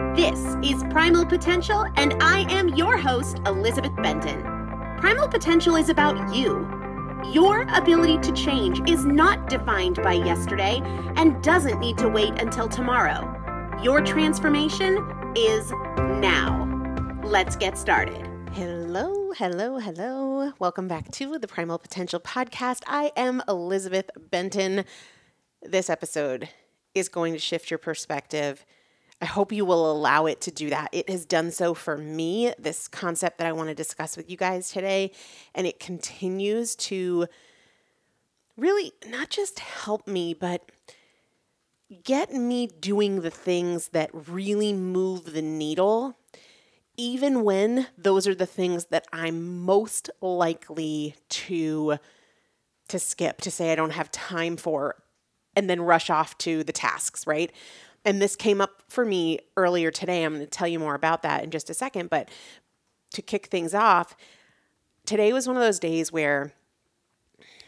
This is Primal Potential, and I am your host, Elizabeth Benton. Primal Potential is about you. Your ability to change is not defined by yesterday and doesn't need to wait until tomorrow. Your transformation is now. Let's get started. Hello, hello, hello. Welcome back to the Primal Potential Podcast. I am Elizabeth Benton. This episode is going to shift your perspective. I hope you will allow it to do that. It has done so for me, this concept that I want to discuss with you guys today. And it continues to really not just help me, but get me doing the things that really move the needle, even when those are the things that I'm most likely to to skip, to say I don't have time for, and then rush off to the tasks, right? And this came up for me earlier today. I'm going to tell you more about that in just a second. But to kick things off, today was one of those days where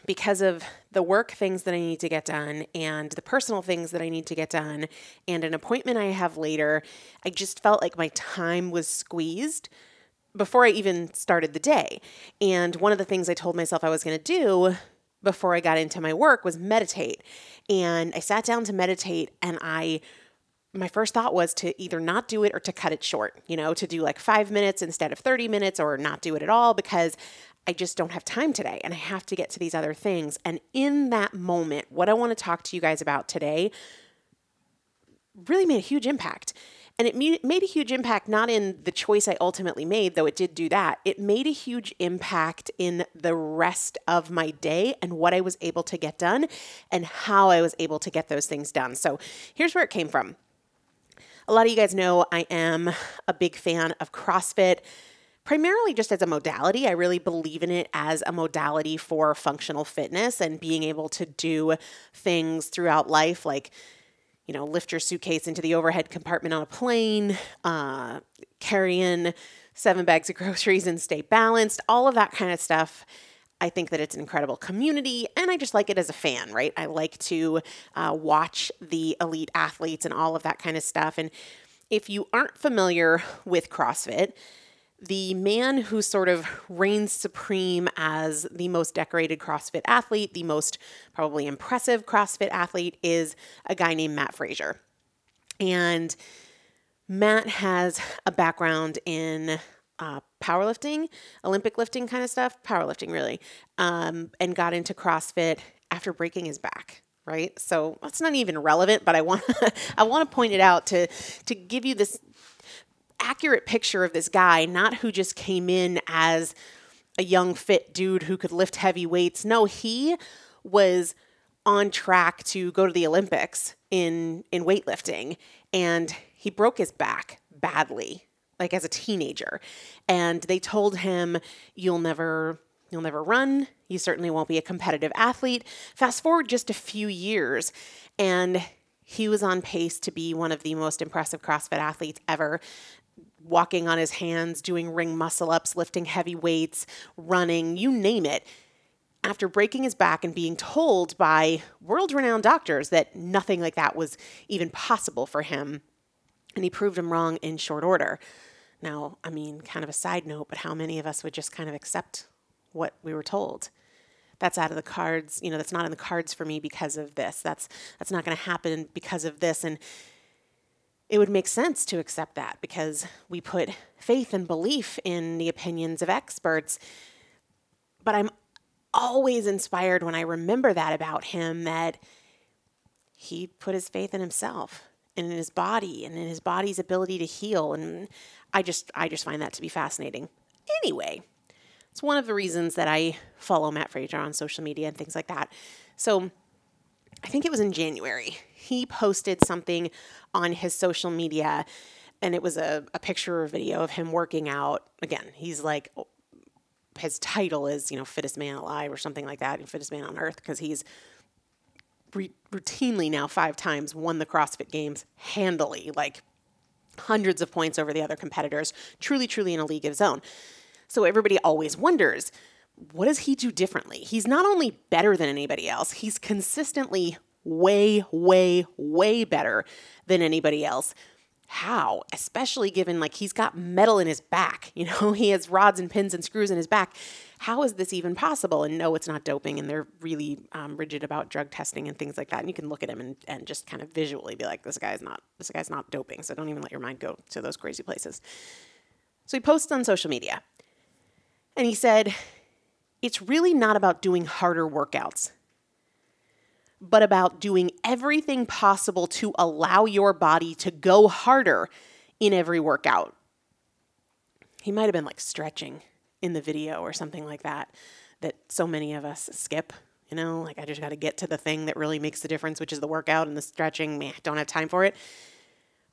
because of the work things that I need to get done and the personal things that I need to get done and an appointment I have later, I just felt like my time was squeezed before I even started the day. And one of the things I told myself I was going to do before I got into my work was meditate. And I sat down to meditate and I my first thought was to either not do it or to cut it short, you know, to do like five minutes instead of 30 minutes or not do it at all because I just don't have time today and I have to get to these other things. And in that moment, what I want to talk to you guys about today really made a huge impact. And it made a huge impact not in the choice I ultimately made, though it did do that. It made a huge impact in the rest of my day and what I was able to get done and how I was able to get those things done. So here's where it came from. A lot of you guys know I am a big fan of CrossFit primarily just as a modality. I really believe in it as a modality for functional fitness and being able to do things throughout life, like, you know, lift your suitcase into the overhead compartment on a plane, uh, carry in seven bags of groceries and stay balanced, all of that kind of stuff. I think that it's an incredible community, and I just like it as a fan, right? I like to uh, watch the elite athletes and all of that kind of stuff. And if you aren't familiar with CrossFit, the man who sort of reigns supreme as the most decorated CrossFit athlete, the most probably impressive CrossFit athlete, is a guy named Matt Fraser. And Matt has a background in uh, powerlifting, Olympic lifting kind of stuff, powerlifting really, um, and got into CrossFit after breaking his back. Right, so that's not even relevant, but I want I want to point it out to to give you this accurate picture of this guy, not who just came in as a young, fit dude who could lift heavy weights. No, he was on track to go to the Olympics in in weightlifting and he broke his back badly like as a teenager. And they told him you'll never you'll never run. You certainly won't be a competitive athlete. Fast forward just a few years and he was on pace to be one of the most impressive CrossFit athletes ever walking on his hands, doing ring muscle ups, lifting heavy weights, running, you name it. After breaking his back and being told by world renowned doctors that nothing like that was even possible for him, and he proved him wrong in short order. Now, I mean, kind of a side note, but how many of us would just kind of accept what we were told? That's out of the cards, you know, that's not in the cards for me because of this. That's that's not going to happen because of this and it would make sense to accept that because we put faith and belief in the opinions of experts. But I'm always inspired when I remember that about him that he put his faith in himself and in his body and in his body's ability to heal and I just I just find that to be fascinating. Anyway, it's one of the reasons that I follow Matt Fraser on social media and things like that. So I think it was in January. He posted something on his social media and it was a, a picture or video of him working out. Again, he's like, his title is, you know, fittest man alive or something like that, and fittest man on earth, because he's re- routinely now five times won the CrossFit Games handily, like hundreds of points over the other competitors, truly, truly in a league of his own. So everybody always wonders, what does he do differently? He's not only better than anybody else, he's consistently way, way, way better than anybody else. how, especially given like he's got metal in his back, you know, he has rods and pins and screws in his back. How is this even possible? And no, it's not doping, and they're really um, rigid about drug testing and things like that. And you can look at him and, and just kind of visually be like, this guy's not this guy's not doping. So don't even let your mind go to those crazy places. So he posts on social media, and he said, "It's really not about doing harder workouts." but about doing everything possible to allow your body to go harder in every workout. He might have been like stretching in the video or something like that, that so many of us skip. You know, like I just got to get to the thing that really makes the difference, which is the workout and the stretching. Meh, don't have time for it.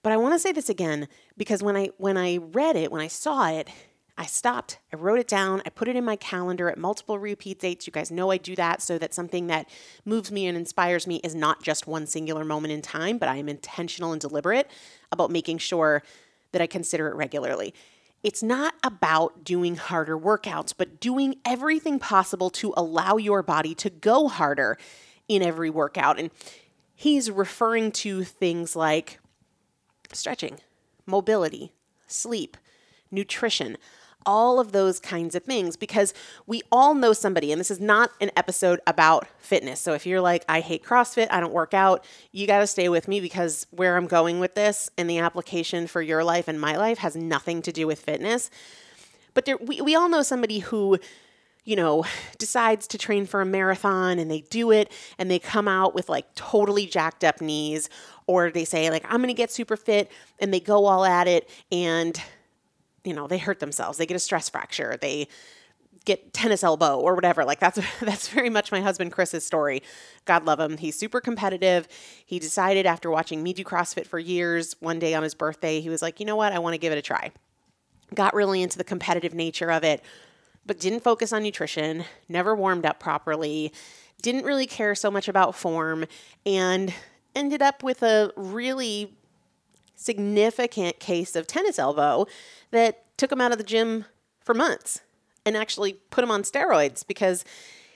But I want to say this again because when I when I read it, when I saw it, I stopped, I wrote it down, I put it in my calendar at multiple repeat dates. You guys know I do that so that something that moves me and inspires me is not just one singular moment in time, but I am intentional and deliberate about making sure that I consider it regularly. It's not about doing harder workouts, but doing everything possible to allow your body to go harder in every workout. And he's referring to things like stretching, mobility, sleep, nutrition, all of those kinds of things because we all know somebody, and this is not an episode about fitness. So if you're like, I hate CrossFit, I don't work out, you got to stay with me because where I'm going with this and the application for your life and my life has nothing to do with fitness. But there, we, we all know somebody who, you know, decides to train for a marathon and they do it and they come out with like totally jacked up knees, or they say, like, I'm going to get super fit and they go all at it and you know, they hurt themselves. They get a stress fracture. They get tennis elbow or whatever. Like that's that's very much my husband Chris's story. God love him. He's super competitive. He decided after watching me do CrossFit for years, one day on his birthday, he was like, "You know what? I want to give it a try." Got really into the competitive nature of it, but didn't focus on nutrition, never warmed up properly, didn't really care so much about form and ended up with a really significant case of tennis elbow that took him out of the gym for months and actually put him on steroids because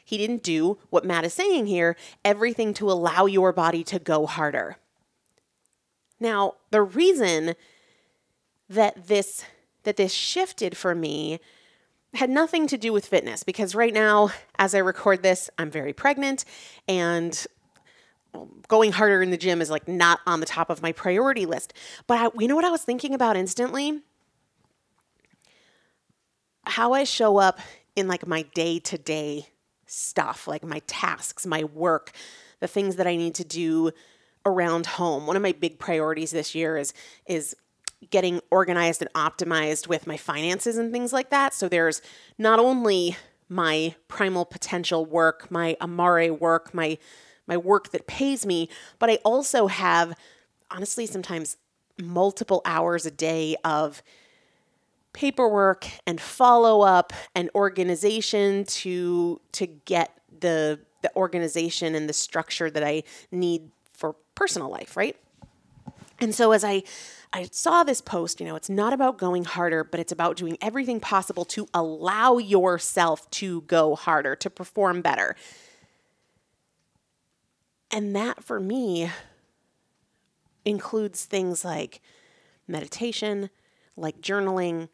he didn't do what Matt is saying here everything to allow your body to go harder. Now, the reason that this that this shifted for me had nothing to do with fitness because right now as I record this, I'm very pregnant and going harder in the gym is like not on the top of my priority list. But I, you know what I was thinking about instantly? How I show up in like my day to day stuff, like my tasks, my work, the things that I need to do around home. One of my big priorities this year is is getting organized and optimized with my finances and things like that. So there's not only my primal potential work, my Amare work, my my work that pays me, but I also have honestly sometimes multiple hours a day of paperwork and follow up and organization to to get the the organization and the structure that I need for personal life, right? And so as I I saw this post, you know, it's not about going harder, but it's about doing everything possible to allow yourself to go harder, to perform better. And that for me includes things like meditation, like journaling,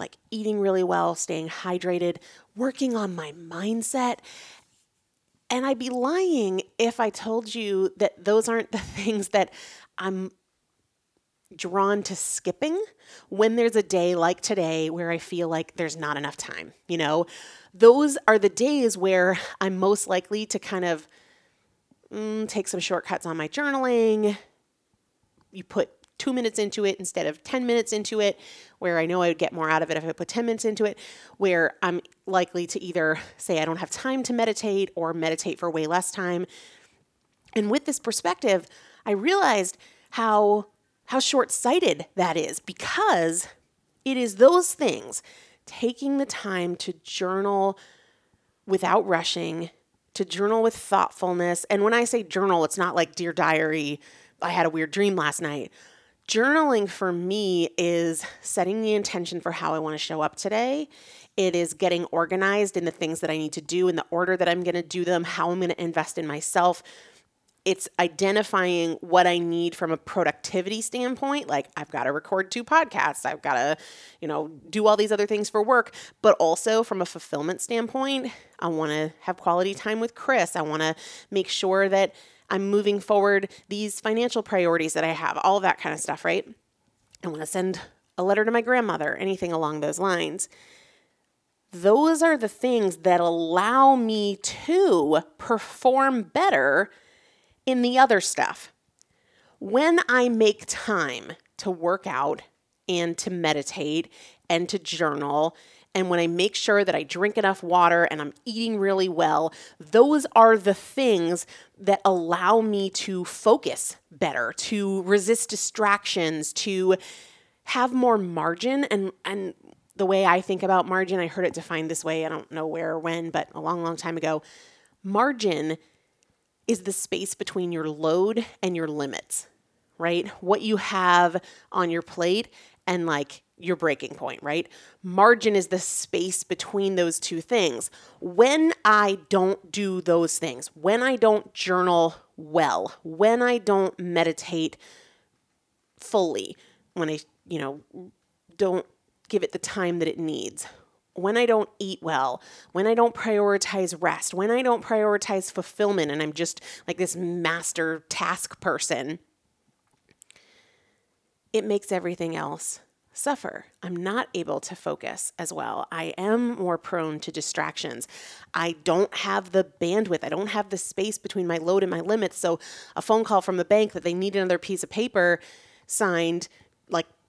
like eating really well, staying hydrated, working on my mindset. And I'd be lying if I told you that those aren't the things that I'm drawn to skipping when there's a day like today where I feel like there's not enough time. You know, those are the days where I'm most likely to kind of mm, take some shortcuts on my journaling. You put two minutes into it instead of 10 minutes into it, where I know I would get more out of it if I put 10 minutes into it, where I'm likely to either say I don't have time to meditate or meditate for way less time. And with this perspective, I realized how how short-sighted that is because it is those things taking the time to journal without rushing to journal with thoughtfulness. And when I say journal, it's not like Dear Diary, I had a weird dream last night. Journaling for me is setting the intention for how I want to show up today. It is getting organized in the things that I need to do, in the order that I'm going to do them, how I'm going to invest in myself. It's identifying what I need from a productivity standpoint. Like I've got to record two podcasts, I've got to, you know, do all these other things for work, but also from a fulfillment standpoint, I want to have quality time with Chris. I want to make sure that I'm moving forward these financial priorities that I have, all that kind of stuff, right? I want to send a letter to my grandmother, anything along those lines. Those are the things that allow me to perform better in the other stuff. When I make time to work out and to meditate and to journal, and when I make sure that I drink enough water and I'm eating really well, those are the things that allow me to focus better, to resist distractions, to have more margin and and the way I think about margin, I heard it defined this way, I don't know where or when, but a long long time ago. Margin is the space between your load and your limits, right? What you have on your plate and like your breaking point, right? Margin is the space between those two things. When I don't do those things, when I don't journal well, when I don't meditate fully, when I, you know, don't give it the time that it needs, when I don't eat well, when I don't prioritize rest, when I don't prioritize fulfillment, and I'm just like this master task person, it makes everything else suffer. I'm not able to focus as well. I am more prone to distractions. I don't have the bandwidth, I don't have the space between my load and my limits. So, a phone call from the bank that they need another piece of paper signed,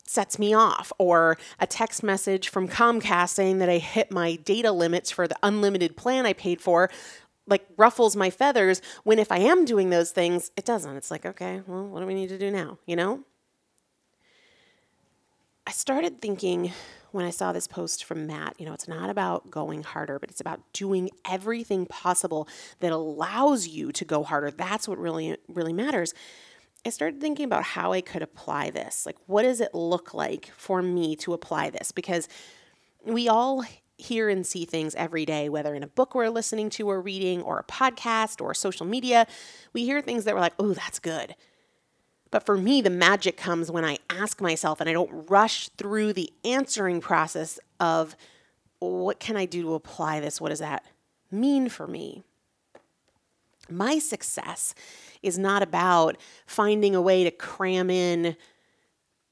sets me off, or a text message from Comcast saying that I hit my data limits for the unlimited plan I paid for, like ruffles my feathers. When if I am doing those things, it doesn't. It's like, okay, well, what do we need to do now? You know? I started thinking when I saw this post from Matt, you know, it's not about going harder, but it's about doing everything possible that allows you to go harder. That's what really, really matters. I started thinking about how I could apply this. Like, what does it look like for me to apply this? Because we all hear and see things every day, whether in a book we're listening to or reading, or a podcast or social media. We hear things that we're like, oh, that's good. But for me, the magic comes when I ask myself and I don't rush through the answering process of what can I do to apply this? What does that mean for me? My success is not about finding a way to cram in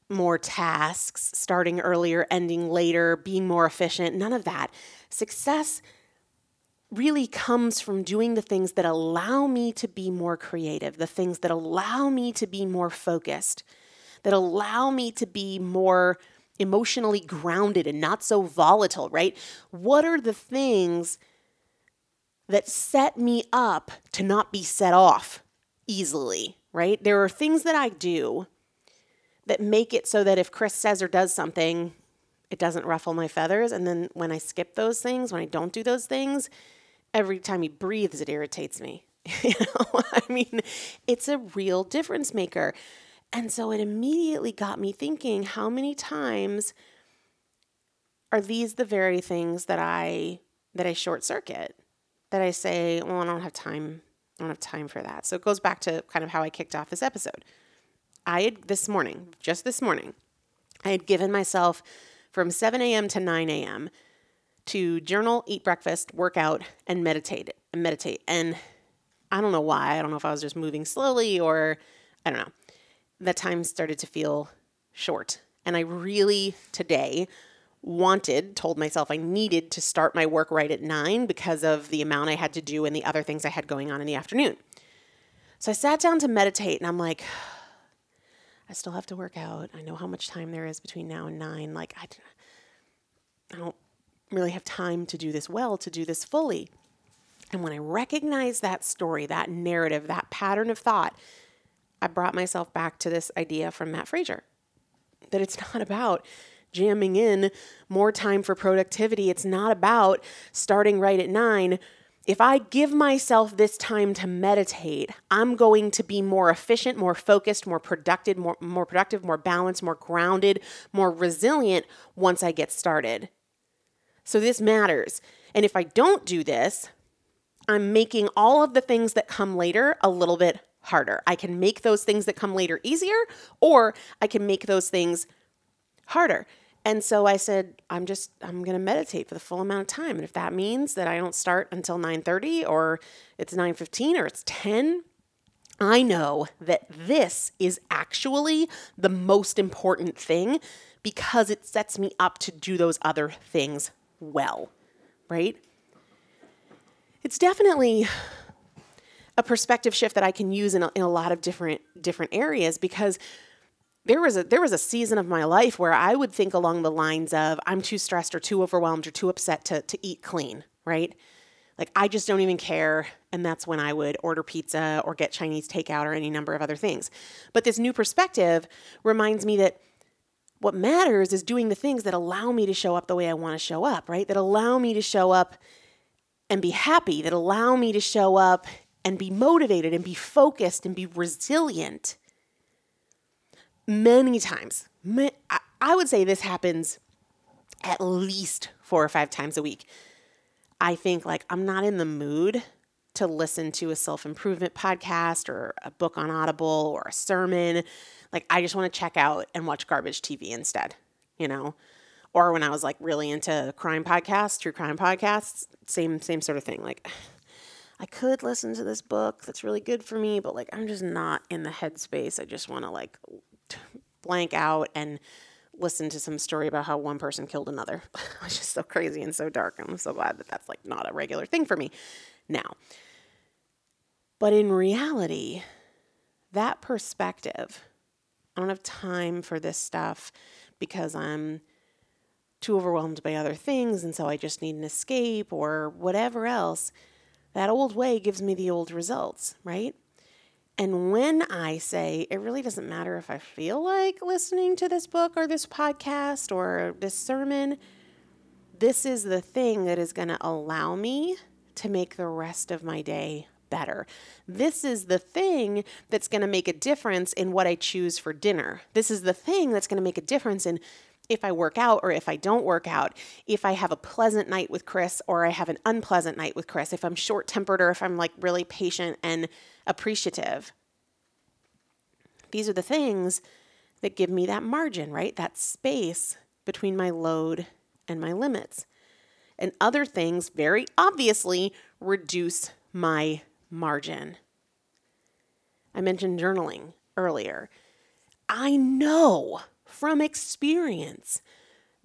more tasks, starting earlier, ending later, being more efficient, none of that. Success really comes from doing the things that allow me to be more creative, the things that allow me to be more focused, that allow me to be more emotionally grounded and not so volatile, right? What are the things that set me up to not be set off easily, right? There are things that I do that make it so that if Chris says or does something, it doesn't ruffle my feathers. And then when I skip those things, when I don't do those things, every time he breathes, it irritates me. you know, I mean, it's a real difference maker. And so it immediately got me thinking how many times are these the very things that I that I short circuit? That I say, well, I don't have time I don't have time for that. So it goes back to kind of how I kicked off this episode. I had this morning, just this morning, I had given myself from 7 a.m. to 9 a.m. to journal, eat breakfast, work out, and meditate. And meditate. And I don't know why. I don't know if I was just moving slowly or I don't know. The time started to feel short. And I really today wanted, told myself I needed to start my work right at nine because of the amount I had to do and the other things I had going on in the afternoon. So I sat down to meditate and I'm like, I still have to work out. I know how much time there is between now and nine. Like, I, I don't really have time to do this well, to do this fully. And when I recognized that story, that narrative, that pattern of thought, I brought myself back to this idea from Matt Fraser that it's not about jamming in more time for productivity. It's not about starting right at nine. If I give myself this time to meditate, I'm going to be more efficient, more focused, more productive, more, more productive, more balanced, more grounded, more resilient once I get started. So this matters. And if I don't do this, I'm making all of the things that come later a little bit harder. I can make those things that come later easier, or I can make those things harder. And so I said, I'm just I'm going to meditate for the full amount of time. And if that means that I don't start until 9:30 or it's 9:15 or it's 10, I know that this is actually the most important thing because it sets me up to do those other things well, right? It's definitely a perspective shift that I can use in a, in a lot of different different areas because there was a there was a season of my life where I would think along the lines of I'm too stressed or too overwhelmed or too upset to to eat clean, right? Like I just don't even care and that's when I would order pizza or get Chinese takeout or any number of other things. But this new perspective reminds me that what matters is doing the things that allow me to show up the way I want to show up, right? That allow me to show up and be happy, that allow me to show up and be motivated and be focused and be resilient. Many times, I would say this happens at least four or five times a week. I think like I'm not in the mood to listen to a self improvement podcast or a book on Audible or a sermon. Like, I just want to check out and watch garbage TV instead, you know? Or when I was like really into crime podcasts, true crime podcasts, same same sort of thing. Like, I could listen to this book that's really good for me, but like I'm just not in the headspace. I just want to like blank out and listen to some story about how one person killed another. it's just so crazy and so dark. I'm so glad that that's like not a regular thing for me now. But in reality, that perspective, I don't have time for this stuff because I'm too overwhelmed by other things and so I just need an escape or whatever else. That old way gives me the old results, right? And when I say it really doesn't matter if I feel like listening to this book or this podcast or this sermon, this is the thing that is going to allow me to make the rest of my day better. This is the thing that's going to make a difference in what I choose for dinner. This is the thing that's going to make a difference in if I work out or if I don't work out, if I have a pleasant night with Chris or I have an unpleasant night with Chris, if I'm short tempered or if I'm like really patient and appreciative. These are the things that give me that margin, right? That space between my load and my limits. And other things very obviously reduce my margin. I mentioned journaling earlier. I know from experience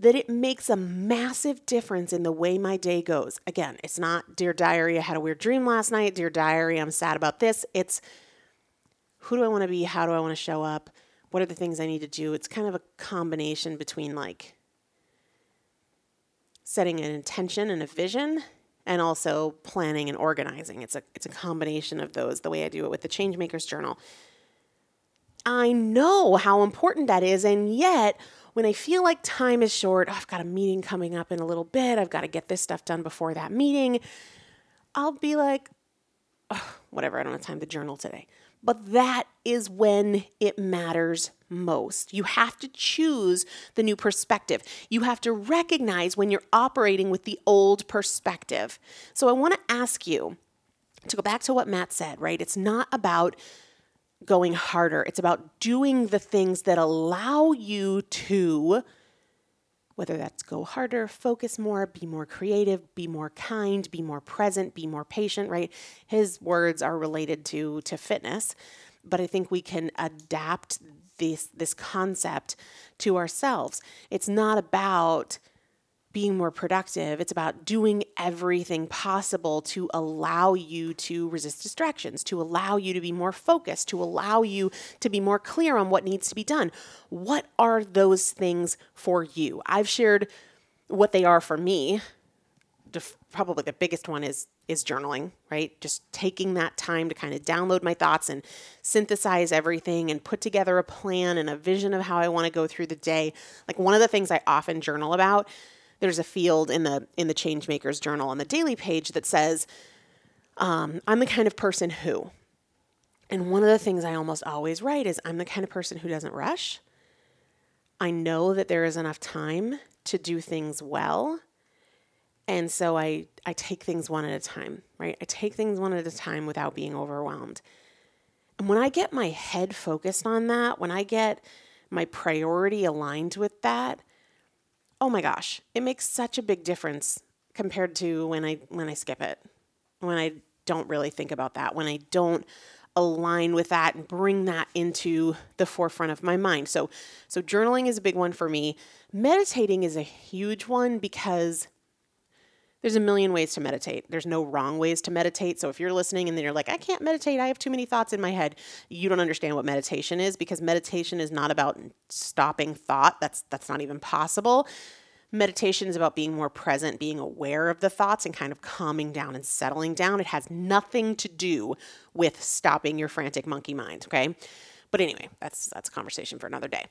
that it makes a massive difference in the way my day goes. Again, it's not, Dear Diary, I had a weird dream last night. Dear Diary, I'm sad about this. It's who do I want to be? How do I want to show up? What are the things I need to do? It's kind of a combination between like setting an intention and a vision and also planning and organizing. It's a it's a combination of those the way I do it with the Changemakers journal. I know how important that is and yet when I feel like time is short, oh, I've got a meeting coming up in a little bit, I've got to get this stuff done before that meeting, I'll be like, oh, whatever, I don't have time to journal today. But that is when it matters most. You have to choose the new perspective. You have to recognize when you're operating with the old perspective. So I want to ask you to go back to what Matt said, right? It's not about going harder, it's about doing the things that allow you to whether that's go harder, focus more, be more creative, be more kind, be more present, be more patient, right? His words are related to to fitness, but I think we can adapt this this concept to ourselves. It's not about being more productive. It's about doing everything possible to allow you to resist distractions, to allow you to be more focused, to allow you to be more clear on what needs to be done. What are those things for you? I've shared what they are for me. Probably the biggest one is is journaling, right? Just taking that time to kind of download my thoughts and synthesize everything and put together a plan and a vision of how I want to go through the day. Like one of the things I often journal about there's a field in the in the Changemakers Journal on the daily page that says, um, "I'm the kind of person who." And one of the things I almost always write is, "I'm the kind of person who doesn't rush. I know that there is enough time to do things well." And so I, I take things one at a time, right? I take things one at a time without being overwhelmed. And when I get my head focused on that, when I get my priority aligned with that, oh my gosh, it makes such a big difference compared to when I when I skip it. When I don't really think about that, when I don't align with that and bring that into the forefront of my mind. So so journaling is a big one for me. Meditating is a huge one because there's a million ways to meditate. There's no wrong ways to meditate. So if you're listening and then you're like, I can't meditate, I have too many thoughts in my head, you don't understand what meditation is because meditation is not about stopping thought. That's that's not even possible. Meditation is about being more present, being aware of the thoughts and kind of calming down and settling down. It has nothing to do with stopping your frantic monkey mind, okay? But anyway, that's that's a conversation for another day.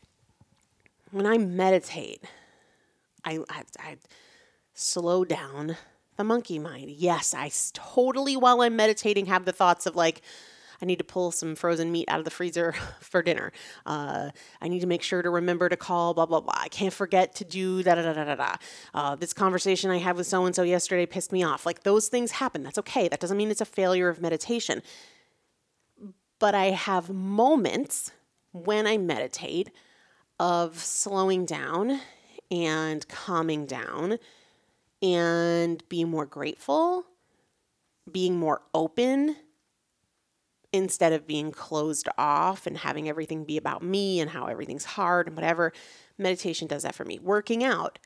When I meditate, I, I, I slow down the monkey mind. Yes, I totally, while I'm meditating, have the thoughts of like, I need to pull some frozen meat out of the freezer for dinner. Uh, I need to make sure to remember to call, blah, blah, blah. I can't forget to do da da da da da da. Uh, this conversation I had with so and so yesterday pissed me off. Like those things happen. That's okay. That doesn't mean it's a failure of meditation. But I have moments when I meditate of slowing down and calming down and being more grateful, being more open instead of being closed off and having everything be about me and how everything's hard and whatever. Meditation does that for me. Working out.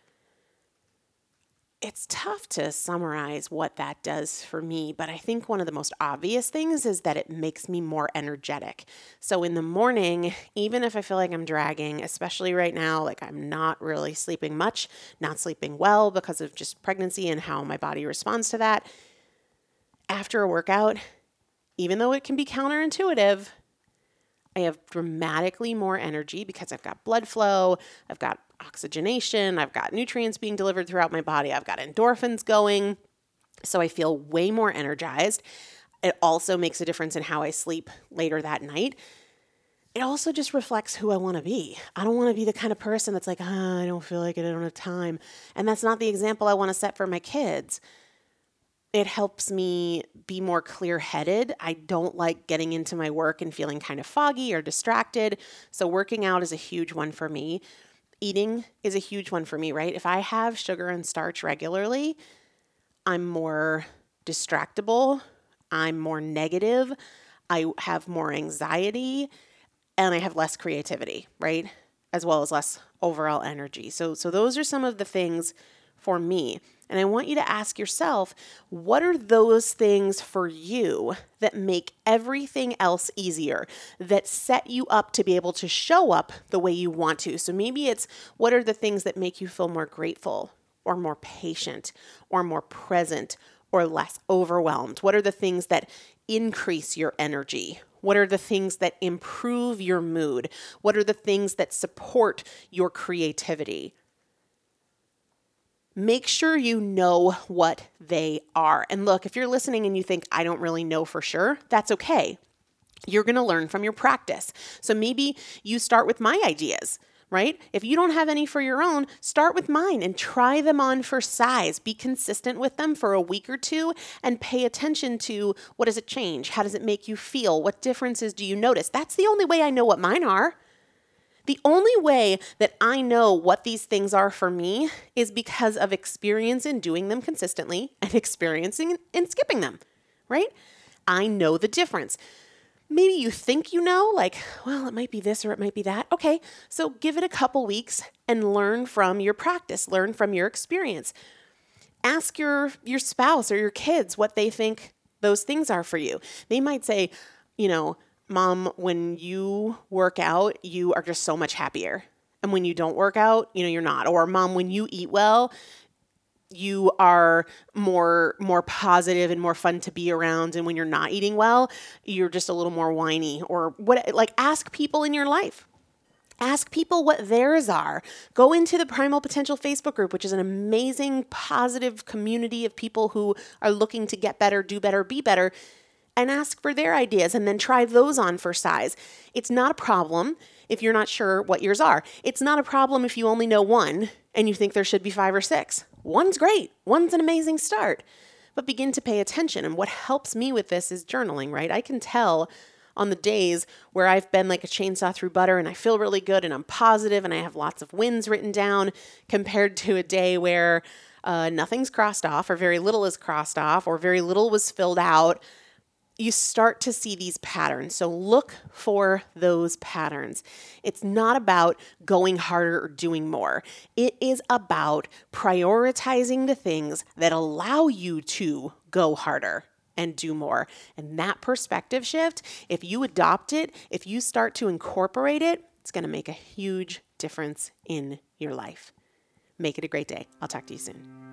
It's tough to summarize what that does for me, but I think one of the most obvious things is that it makes me more energetic. So in the morning, even if I feel like I'm dragging, especially right now, like I'm not really sleeping much, not sleeping well because of just pregnancy and how my body responds to that, after a workout, even though it can be counterintuitive, I have dramatically more energy because I've got blood flow, I've got oxygenation, I've got nutrients being delivered throughout my body, I've got endorphins going. So I feel way more energized. It also makes a difference in how I sleep later that night. It also just reflects who I want to be. I don't want to be the kind of person that's like, oh, I don't feel like it, I don't have time. And that's not the example I want to set for my kids it helps me be more clear headed. I don't like getting into my work and feeling kind of foggy or distracted. So, working out is a huge one for me. Eating is a huge one for me, right? If I have sugar and starch regularly, I'm more distractible, I'm more negative, I have more anxiety, and I have less creativity, right? As well as less overall energy. So, so those are some of the things for me. And I want you to ask yourself what are those things for you that make everything else easier, that set you up to be able to show up the way you want to? So maybe it's what are the things that make you feel more grateful or more patient or more present or less overwhelmed? What are the things that increase your energy? What are the things that improve your mood? What are the things that support your creativity? Make sure you know what they are. And look, if you're listening and you think, I don't really know for sure, that's okay. You're going to learn from your practice. So maybe you start with my ideas. Right? If you don't have any for your own, start with mine and try them on for size. Be consistent with them for a week or two and pay attention to what does it change? How does it make you feel? What differences do you notice? That's the only way I know what mine are. The only way that I know what these things are for me is because of experience in doing them consistently and experiencing in skipping them, right? I know the difference. Maybe you think you know, like, well, it might be this or it might be that. Okay, so give it a couple weeks and learn from your practice, learn from your experience. Ask your your spouse or your kids what they think those things are for you. They might say, you know, mom, when you work out, you are just so much happier. And when you don't work out, you know, you're not. Or mom, when you eat well, you are more more positive and more fun to be around and when you're not eating well you're just a little more whiny or what like ask people in your life Ask people what theirs are. Go into the Primal Potential Facebook group, which is an amazing, positive community of people who are looking to get better, do better, be better and ask for their ideas and then try those on for size. It's not a problem if you're not sure what yours are. It's not a problem if you only know one and you think there should be five or six. One's great, one's an amazing start. But begin to pay attention. And what helps me with this is journaling, right? I can tell on the days where I've been like a chainsaw through butter and I feel really good and I'm positive and I have lots of wins written down compared to a day where uh, nothing's crossed off or very little is crossed off or very little was filled out you start to see these patterns. So look for those patterns. It's not about going harder or doing more, it is about prioritizing the things that allow you to go harder and do more. And that perspective shift, if you adopt it, if you start to incorporate it, it's going to make a huge difference in your life. Make it a great day. I'll talk to you soon.